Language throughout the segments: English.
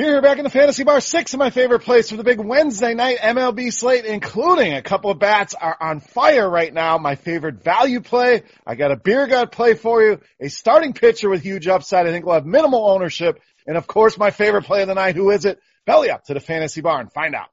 Here, back in the fantasy bar, six of my favorite plays for the big Wednesday night MLB slate, including a couple of bats are on fire right now. My favorite value play. I got a beer gut play for you, a starting pitcher with huge upside. I think we'll have minimal ownership. And of course, my favorite play of the night. Who is it? Belly up to the fantasy bar and find out.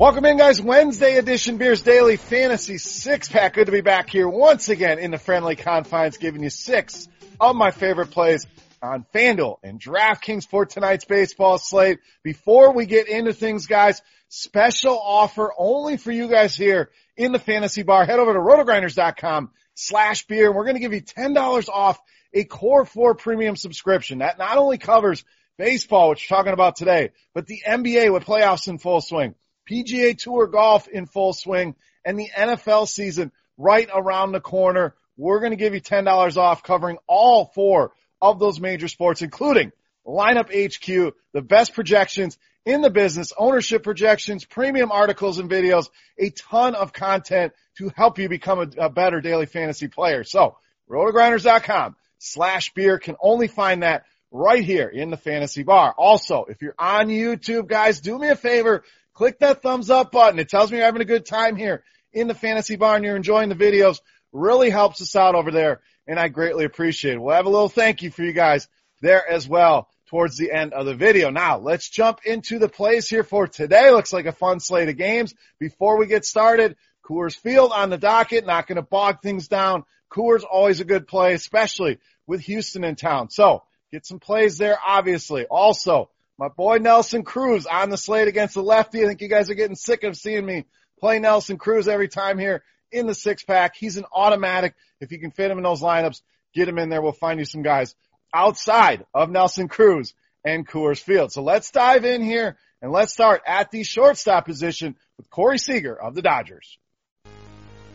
Welcome in guys, Wednesday edition Beers Daily Fantasy Six Pack. Good to be back here once again in the friendly confines, giving you six of my favorite plays on FanDuel and DraftKings for tonight's baseball slate. Before we get into things guys, special offer only for you guys here in the fantasy bar. Head over to rotogrinders.com slash beer and we're going to give you $10 off a core four premium subscription. That not only covers baseball, which we're talking about today, but the NBA with playoffs in full swing PGA Tour golf in full swing, and the NFL season right around the corner. We're going to give you $10 off covering all four of those major sports, including lineup HQ, the best projections in the business, ownership projections, premium articles and videos, a ton of content to help you become a, a better daily fantasy player. So rotogrinders.com slash beer can only find that right here in the fantasy bar. Also, if you're on YouTube, guys, do me a favor, click that thumbs up button. It tells me you're having a good time here in the fantasy barn. You're enjoying the videos. Really helps us out over there. And I greatly appreciate it. We'll have a little thank you for you guys there as well towards the end of the video. Now let's jump into the plays here for today. Looks like a fun slate of games. Before we get started, Coors Field on the docket, not going to bog things down. Coors always a good play, especially with Houston in town. So get some plays there, obviously. Also, my boy Nelson Cruz on the slate against the lefty. I think you guys are getting sick of seeing me play Nelson Cruz every time here in the six pack. He's an automatic. If you can fit him in those lineups, get him in there. We'll find you some guys outside of Nelson Cruz and Coors Field. So let's dive in here and let's start at the shortstop position with Corey Seager of the Dodgers.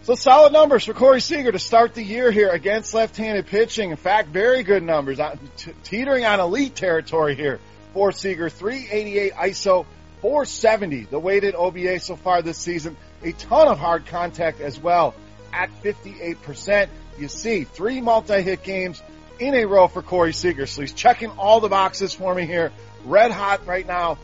So solid numbers for Corey Seager to start the year here against left-handed pitching. In fact, very good numbers, uh, teetering on elite territory here for Seager. 388 ISO, 470 the weighted OBA so far this season. A ton of hard contact as well at 58%. You see three multi-hit games in a row for Corey Seager. So he's checking all the boxes for me here. Red hot right now,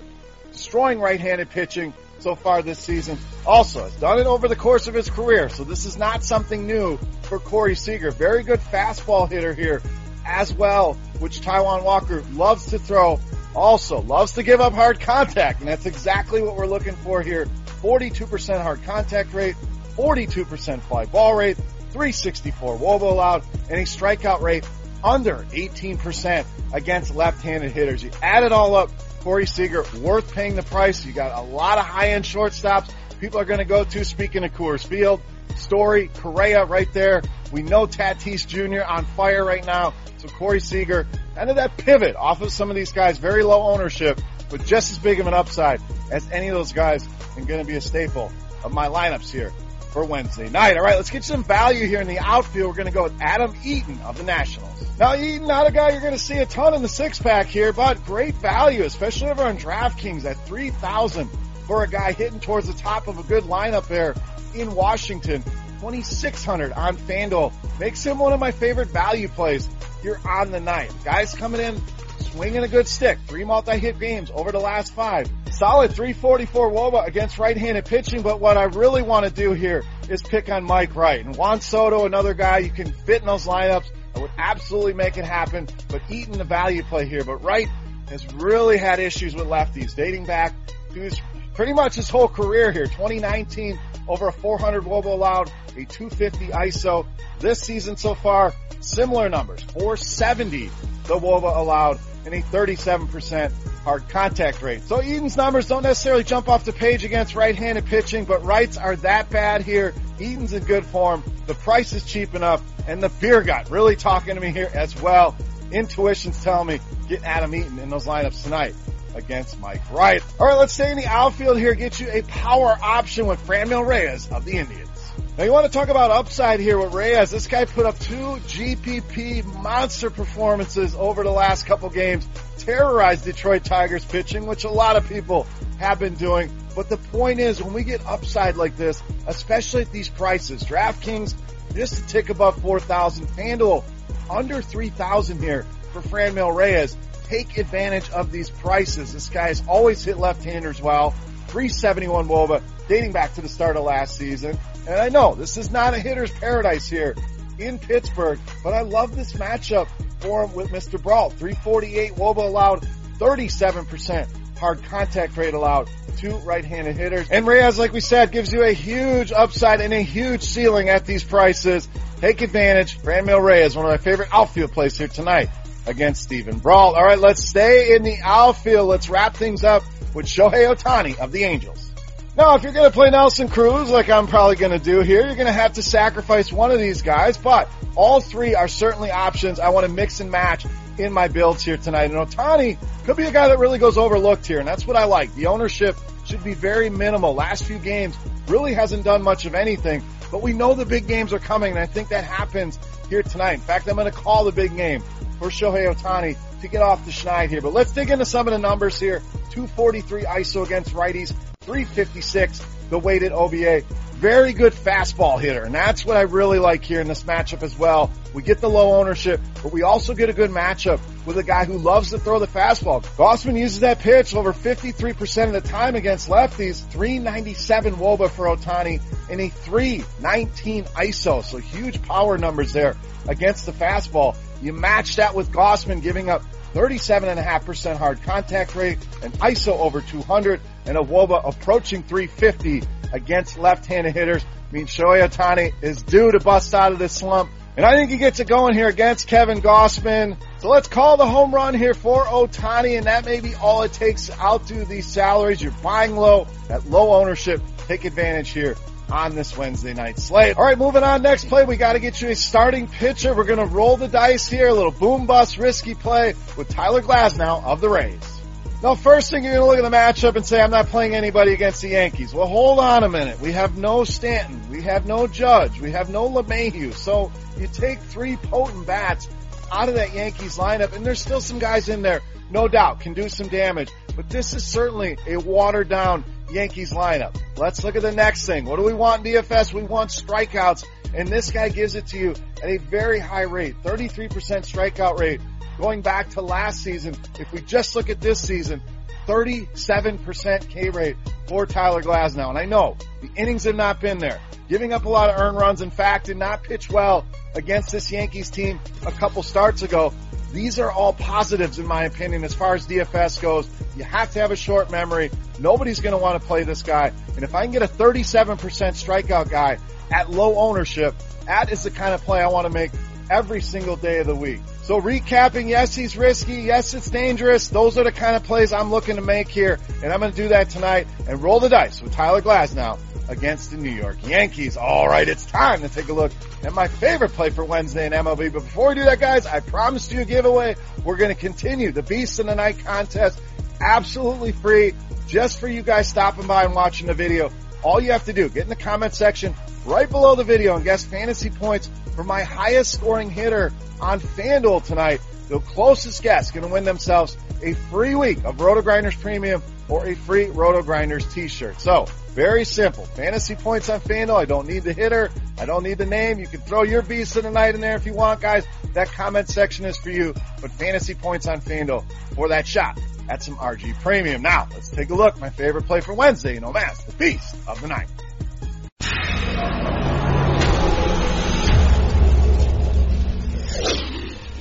destroying right-handed pitching so far this season. Also has done it over the course of his career. So this is not something new for Corey Seager. Very good fastball hitter here as well, which Taijuan Walker loves to throw also loves to give up hard contact, and that's exactly what we're looking for here. 42% hard contact rate, 42% fly ball rate, 364 Woba allowed, and a strikeout rate under 18% against left-handed hitters. You add it all up, Corey Seager, worth paying the price. You got a lot of high-end shortstops people are going to go to. Speaking of Coors Field, Story, Correa right there. We know Tatis Jr. on fire right now. So Corey Seager, kind of that pivot off of some of these guys, very low ownership, but just as big of an upside as any of those guys and going to be a staple of my lineups here for Wednesday night. All right, let's get some value here in the outfield. We're going to go with Adam Eaton of the Nationals. Now, Eaton, not a guy you're going to see a ton in the six pack here, but great value, especially over on DraftKings at 3,000 for a guy hitting towards the top of a good lineup there in Washington. 2,600 on FanDuel makes him one of my favorite value plays here on the night. Guys coming in swinging a good stick. Three multi-hit games over the last five. Solid 344 Woba against right-handed pitching, but what I really want to do here is pick on Mike Wright. And Juan Soto, another guy you can fit in those lineups. I would absolutely make it happen, but Eaton the value play here. But Wright has really had issues with lefties dating back to his pretty much his whole career here. 2019, over 400 Woba allowed, a 250 ISO. This season so far, similar numbers, 470 the Woba allowed and a 37% hard contact rate. So Eaton's numbers don't necessarily jump off the page against right-handed pitching, but Wright's are that bad here. Eaton's in good form. The price is cheap enough and the beer gut really talking to me here as well. Intuition's telling me get Adam Eaton in those lineups tonight against Mike Wright. All right, let's stay in the outfield here. Get you a power option with Franmil Reyes of the Indians. Now you want to talk about upside here with Reyes. This guy put up two GPP monster performances over the last couple games, terrorized Detroit Tigers pitching, which a lot of people have been doing. But the point is, when we get upside like this, especially at these prices, DraftKings just a tick above 4,000, FanDuel under 3,000 here for Franmil Reyes. Take advantage of these prices. This guy has always hit left-handers well. 371 Woba dating back to the start of last season. And I know this is not a hitter's paradise here in Pittsburgh, but I love this matchup for him with Mr. Brault. 348 Woba allowed, 37% hard contact rate allowed, two right-handed hitters. And Reyes, like we said, gives you a huge upside and a huge ceiling at these prices. Take advantage. Franmil Reyes, one of my favorite outfield plays here tonight against Steven Brault. All right, let's stay in the outfield. Let's wrap things up with Shohei Ohtani of the Angels. Now, if you're going to play Nelson Cruz, like I'm probably going to do here, you're going to have to sacrifice one of these guys, but all three are certainly options I want to mix and match in my builds here tonight. And Ohtani could be a guy that really goes overlooked here, and that's what I like. The ownership should be very minimal. Last few games really hasn't done much of anything, but we know the big games are coming, and I think that happens here tonight. In fact, I'm going to call the big game for Shohei Ohtani to get off the schneid here. But let's dig into some of the numbers here. 243 ISO against righties, 356 the weighted OBA. Very good fastball hitter, and that's what I really like here in this matchup as well. We get the low ownership, but we also get a good matchup with a guy who loves to throw the fastball. Gausman uses that pitch over 53% of the time against lefties. 397 Woba for Ohtani and a 319 ISO. So huge power numbers there against the fastball. You match that with Gausman giving up 37.5% hard contact rate, an ISO over 200, and a WOBA approaching 350 against left-handed hitters. means mean, Shohei Ohtani is due to bust out of this slump. And I think he gets it going here against Kevin Gausman. So let's call the home run here for Ohtani, and that may be all it takes out to these salaries. You're buying low, at low ownership. Take advantage here on this Wednesday night slate. All right, moving on. Next play, we got to get you a starting pitcher. We're going to roll the dice here. A little boom bust risky play with Tyler Glasnow of the Rays. Now, first thing you're going to look at the matchup and say, I'm not playing anybody against the Yankees. Well, hold on a minute. We have no Stanton. We have no Judge. We have no LeMahieu. So you take three potent bats out of that Yankees lineup, and there's still some guys in there, no doubt, can do some damage. But this is certainly a watered down Yankees lineup. Let's look at the next thing. What do we want in DFS? We want strikeouts, and this guy gives it to you at a very high rate, 33% strikeout rate. Going back to last season, if we just look at this season, 37% K rate for Tyler Glasnow. And I know the innings have not been there. Giving up a lot of earned runs. In fact, did not pitch well against this Yankees team a couple starts ago. These are all positives in my opinion as far as DFS goes. You have to have a short memory. Nobody's going to want to play this guy. And if I can get a 37% strikeout guy at low ownership, that is the kind of play I want to make every single day of the week. So recapping, yes, he's risky. Yes, it's dangerous. Those are the kind of plays I'm looking to make here. And I'm going to do that tonight and roll the dice with Tyler Glasnow against the New York Yankees. All right, it's time to take a look at my favorite play for Wednesday in MLB. But before we do that, guys, I promised you a giveaway. We're going to continue the Beast in the Night contest absolutely free just for you guys stopping by and watching the video. All you have to do, get in the comment section right below the video and guess fantasy points for my highest scoring hitter on FanDuel tonight. The closest guess going to win themselves a free week of Roto Grinders Premium or a free Roto Grinders t-shirt. So very simple. Fantasy points on FanDuel. I don't need the hitter. I don't need the name. You can throw your beast of the night in there if you want, guys. That comment section is for you. But fantasy points on FanDuel for that shot at some RG Premium. Now, let's take a look. My favorite play for Wednesday, you know, Mass, the beast of the night.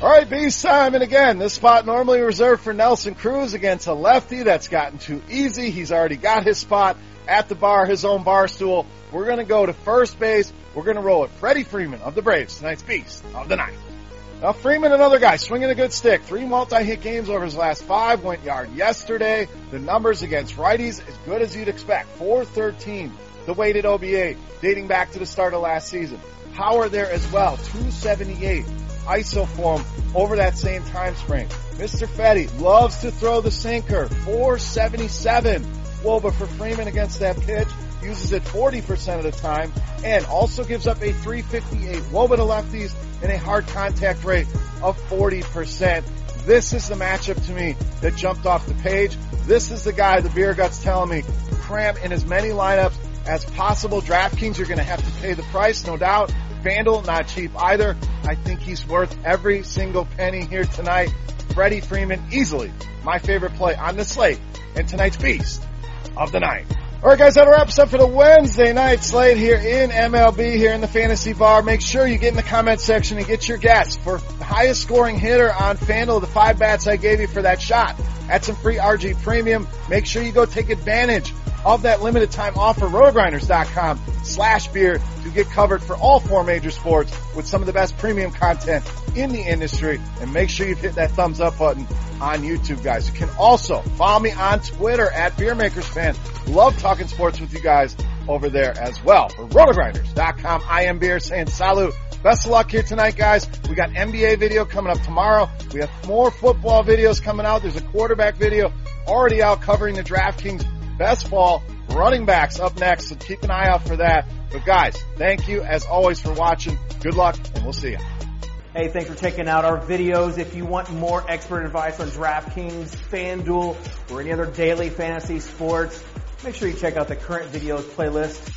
All right, Beast time. And again, this spot normally reserved for Nelson Cruz against a lefty. That's gotten too easy. He's already got his spot at the bar, his own bar stool. We're going to go to first base. We're going to roll with Freddie Freeman of the Braves, tonight's Beast of the Night. Now Freeman, another guy, swinging a good stick. Three multi-hit games over his last five. Went yard yesterday. The numbers against righties as good as you'd expect. 413, the weighted OBA, dating back to the start of last season. Power there as well, 278 isoform over that same time frame. Mr. Fedde loves to throw the sinker, 477. But for Freeman against that pitch, uses it 40% of the time, and also gives up a 358 Woba to lefties and a hard contact rate of 40%. This is the matchup to me that jumped off the page. This is the guy the beer guts telling me cram in as many lineups as possible. DraftKings, you're going to have to pay the price, no doubt. FanDuel, not cheap either. I think he's worth every single penny here tonight. Freddie Freeman, easily my favorite play on the slate and tonight's beast of the night. All right, guys, that wraps up for the Wednesday night slate here in MLB here in the Fantasy Bar. Make sure you get in the comment section and get your guess for the highest scoring hitter on FanDuel, the five bats I gave you for that shot. At some free RG Premium. Make sure you go take advantage of that limited time offer, rotogrinders.com slash beer to get covered for all four major sports with some of the best premium content in the industry. And make sure you hit that thumbs up button on YouTube, guys. You can also follow me on Twitter at BeerMakersFan. Love talking sports with you guys over there as well. For rotogrinders.com, I am Beer saying salut. Best of luck here tonight, guys. We got NBA video coming up tomorrow. We have more football videos coming out. There's a quarterback video already out covering the DraftKings best ball running backs up next. So keep an eye out for that. But guys, thank you as always for watching. Good luck and we'll see you. Hey, thanks for checking out our videos. If you want more expert advice on DraftKings, FanDuel, or any other daily fantasy sports, make sure you check out the current videos playlist